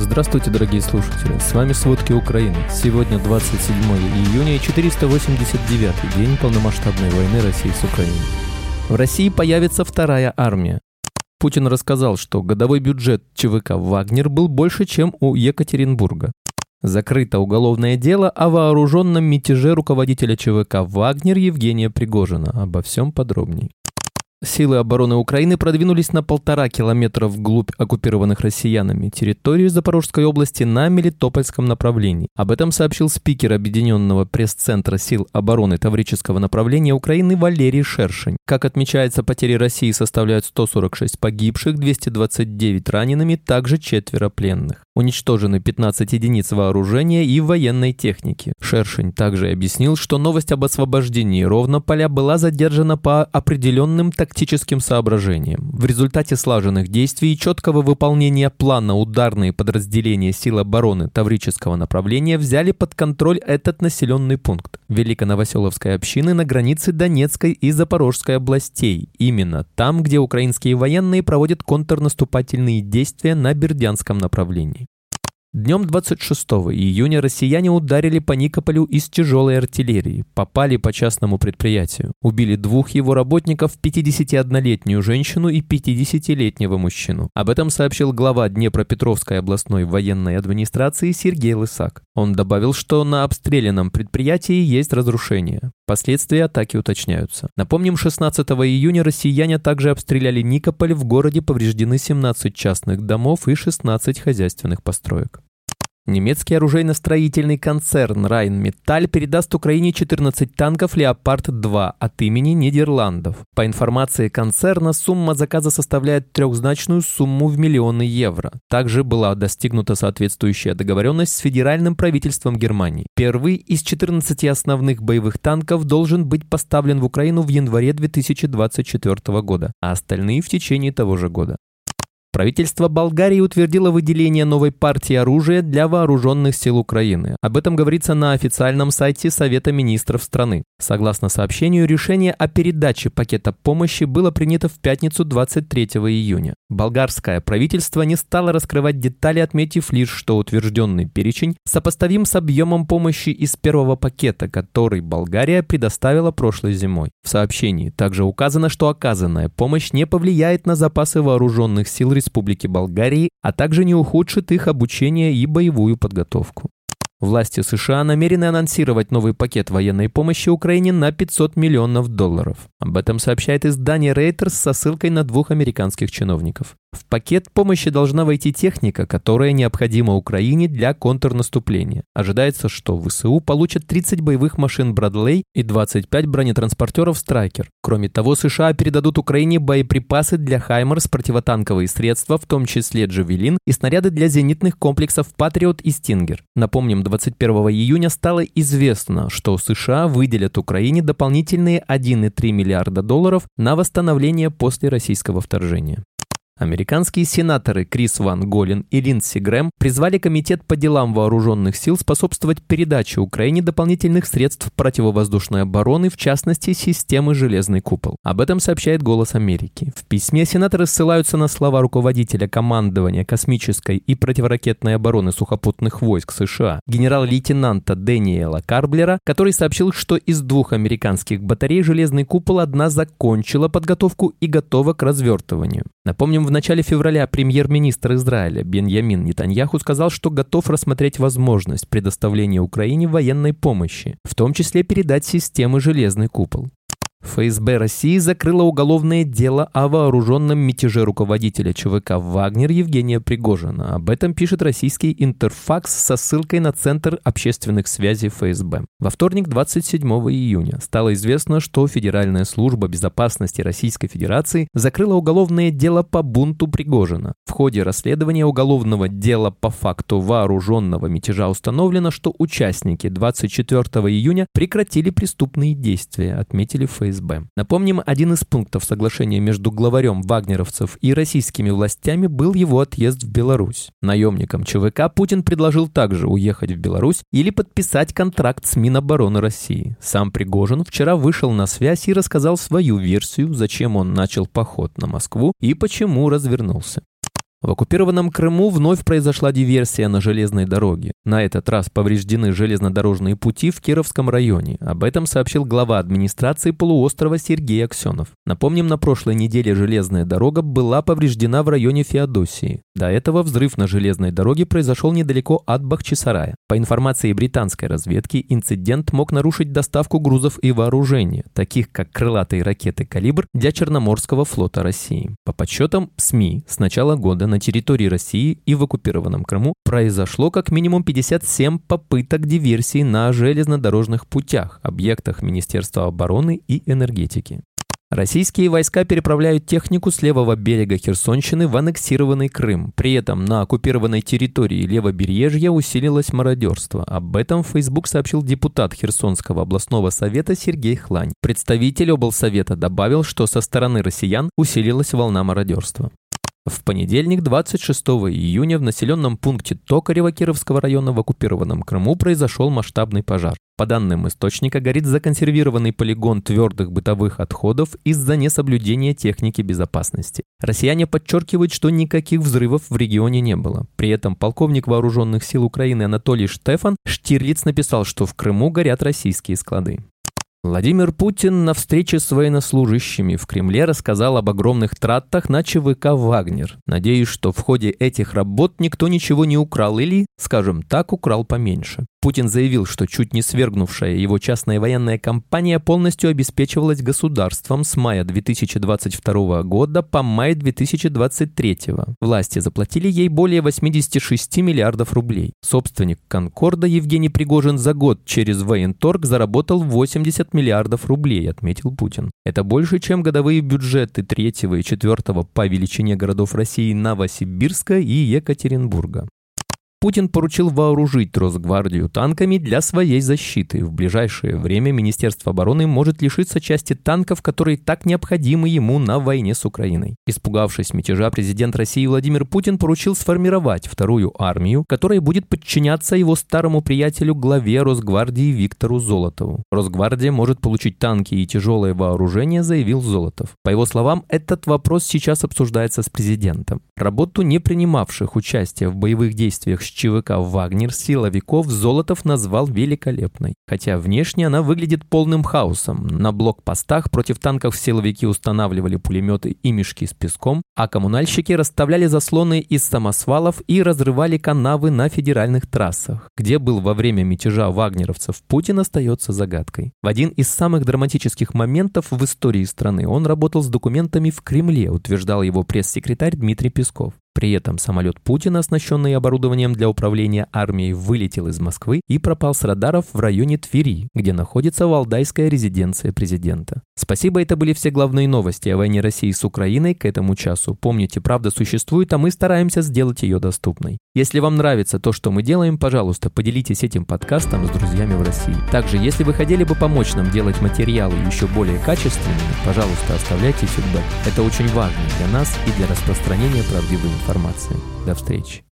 Здравствуйте, дорогие слушатели. С вами «Сводки Украины». Сегодня 27 июня и 489 день полномасштабной войны России с Украиной. В России появится вторая армия. Путин рассказал, что годовой бюджет ЧВК «Вагнер» был больше, чем у Екатеринбурга. Закрыто уголовное дело о вооруженном мятеже руководителя ЧВК «Вагнер» Евгения Пригожина. Обо всем подробней. Силы обороны Украины продвинулись на полтора километра вглубь оккупированных россиянами территории Запорожской области на Мелитопольском направлении. Об этом сообщил спикер Объединенного пресс-центра сил обороны Таврического направления Украины Валерий Шершень. Как отмечается, потери России составляют 146 погибших, 229 ранеными, также четверо пленных. Уничтожены 15 единиц вооружения и военной техники. Шершень также объяснил, что новость об освобождении Ровнополя была задержана по определенным тактическим соображениям. В результате слаженных действий и четкого выполнения плана ударные подразделения сил обороны Таврического направления взяли под контроль этот населенный пункт Великоновоселовской общины на границе Донецкой и Запорожской областей, именно там, где украинские военные проводят контрнаступательные действия на Бердянском направлении. Днем 26 июня россияне ударили по Никополю из тяжелой артиллерии, попали по частному предприятию, убили двух его работников, 51-летнюю женщину и 50-летнего мужчину. Об этом сообщил глава Днепропетровской областной военной администрации Сергей Лысак. Он добавил, что на обстрелянном предприятии есть разрушения. Последствия атаки уточняются. Напомним, 16 июня россияне также обстреляли Никополь, в городе повреждены 17 частных домов и 16 хозяйственных построек. Немецкий оружейно-строительный концерн Rheinmetall передаст Украине 14 танков «Леопард-2» от имени Нидерландов. По информации концерна, сумма заказа составляет трехзначную сумму в миллионы евро. Также была достигнута соответствующая договоренность с федеральным правительством Германии. Первый из 14 основных боевых танков должен быть поставлен в Украину в январе 2024 года, а остальные в течение того же года. Правительство Болгарии утвердило выделение новой партии оружия для вооруженных сил Украины. Об этом говорится на официальном сайте Совета министров страны. Согласно сообщению, решение о передаче пакета помощи было принято в пятницу 23 июня. Болгарское правительство не стало раскрывать детали, отметив лишь, что утвержденный перечень сопоставим с объемом помощи из первого пакета, который Болгария предоставила прошлой зимой. В сообщении также указано, что оказанная помощь не повлияет на запасы вооруженных сил Республики Болгарии, а также не ухудшит их обучение и боевую подготовку. Власти США намерены анонсировать новый пакет военной помощи Украине на 500 миллионов долларов. Об этом сообщает издание Reuters со ссылкой на двух американских чиновников. В пакет помощи должна войти техника, которая необходима Украине для контрнаступления. Ожидается, что ВСУ получат 30 боевых машин Брадлей и 25 бронетранспортеров Страйкер. Кроме того, США передадут Украине боеприпасы для Хаймерс, противотанковые средства, в том числе Джавелин, и снаряды для зенитных комплексов Патриот и Стингер. Напомним, 21 июня стало известно, что США выделят Украине дополнительные 1,3 миллиарда долларов на восстановление после российского вторжения. Американские сенаторы Крис Ван Голин и Линдси Грэм призвали Комитет по делам вооруженных сил способствовать передаче Украине дополнительных средств противовоздушной обороны, в частности, системы «Железный купол». Об этом сообщает «Голос Америки». В письме сенаторы ссылаются на слова руководителя командования космической и противоракетной обороны сухопутных войск США генерал-лейтенанта Дэниела Карблера, который сообщил, что из двух американских батарей «Железный купол» одна закончила подготовку и готова к развертыванию. Напомним, в начале февраля премьер-министр Израиля Беньямин Нетаньяху сказал, что готов рассмотреть возможность предоставления Украине военной помощи, в том числе передать системы «Железный купол». ФСБ России закрыла уголовное дело о вооруженном мятеже руководителя ЧВК «Вагнер» Евгения Пригожина. Об этом пишет российский Интерфакс со ссылкой на Центр общественных связей ФСБ. Во вторник, 27 июня, стало известно, что Федеральная служба безопасности Российской Федерации закрыла уголовное дело по бунту Пригожина. В ходе расследования уголовного дела по факту вооруженного мятежа установлено, что участники 24 июня прекратили преступные действия, отметили ФСБ. ФСБ. Напомним, один из пунктов соглашения между главарем вагнеровцев и российскими властями был его отъезд в Беларусь. Наемникам ЧВК Путин предложил также уехать в Беларусь или подписать контракт с Минобороны России. Сам Пригожин вчера вышел на связь и рассказал свою версию, зачем он начал поход на Москву и почему развернулся. В оккупированном Крыму вновь произошла диверсия на железной дороге. На этот раз повреждены железнодорожные пути в Кировском районе. Об этом сообщил глава администрации полуострова Сергей Аксенов. Напомним, на прошлой неделе железная дорога была повреждена в районе Феодосии. До этого взрыв на железной дороге произошел недалеко от Бахчисарая. По информации британской разведки, инцидент мог нарушить доставку грузов и вооружения, таких как крылатые ракеты «Калибр» для Черноморского флота России. По подсчетам СМИ, с начала года на территории России и в оккупированном Крыму произошло как минимум 57 попыток диверсии на железнодорожных путях, объектах Министерства обороны и энергетики. Российские войска переправляют технику с левого берега Херсонщины в аннексированный Крым. При этом на оккупированной территории левобережья усилилось мародерство. Об этом в Facebook сообщил депутат Херсонского областного совета Сергей Хлань. Представитель облсовета добавил, что со стороны россиян усилилась волна мародерства. В понедельник, 26 июня, в населенном пункте Токарева Кировского района в оккупированном Крыму произошел масштабный пожар. По данным источника, горит законсервированный полигон твердых бытовых отходов из-за несоблюдения техники безопасности. Россияне подчеркивают, что никаких взрывов в регионе не было. При этом полковник вооруженных сил Украины Анатолий Штефан Штирлиц написал, что в Крыму горят российские склады. Владимир Путин на встрече с военнослужащими в Кремле рассказал об огромных тратах на ЧВК «Вагнер». Надеюсь, что в ходе этих работ никто ничего не украл или, скажем так, украл поменьше. Путин заявил, что чуть не свергнувшая его частная военная компания полностью обеспечивалась государством с мая 2022 года по май 2023. Власти заплатили ей более 86 миллиардов рублей. Собственник «Конкорда» Евгений Пригожин за год через военторг заработал 80 миллиардов рублей, отметил Путин. Это больше, чем годовые бюджеты третьего и четвертого по величине городов России Новосибирска и Екатеринбурга. Путин поручил вооружить Росгвардию танками для своей защиты. В ближайшее время Министерство обороны может лишиться части танков, которые так необходимы ему на войне с Украиной. Испугавшись мятежа, президент России Владимир Путин поручил сформировать вторую армию, которая будет подчиняться его старому приятелю главе Росгвардии Виктору Золотову. Росгвардия может получить танки и тяжелое вооружение, заявил Золотов. По его словам, этот вопрос сейчас обсуждается с президентом. Работу не принимавших участие в боевых действиях ЧВК «Вагнер» силовиков Золотов назвал великолепной. Хотя внешне она выглядит полным хаосом. На блокпостах против танков силовики устанавливали пулеметы и мешки с песком, а коммунальщики расставляли заслоны из самосвалов и разрывали канавы на федеральных трассах. Где был во время мятежа вагнеровцев Путин остается загадкой. В один из самых драматических моментов в истории страны он работал с документами в Кремле, утверждал его пресс-секретарь Дмитрий Песков. При этом самолет Путина, оснащенный оборудованием для управления армией, вылетел из Москвы и пропал с радаров в районе Твери, где находится валдайская резиденция президента. Спасибо, это были все главные новости о войне России с Украиной к этому часу. Помните, правда существует, а мы стараемся сделать ее доступной. Если вам нравится то, что мы делаем, пожалуйста, поделитесь этим подкастом с друзьями в России. Также, если вы хотели бы помочь нам делать материалы еще более качественными, пожалуйста, оставляйте фидбэк. Это очень важно для нас и для распространения правдивой информации. До встречи.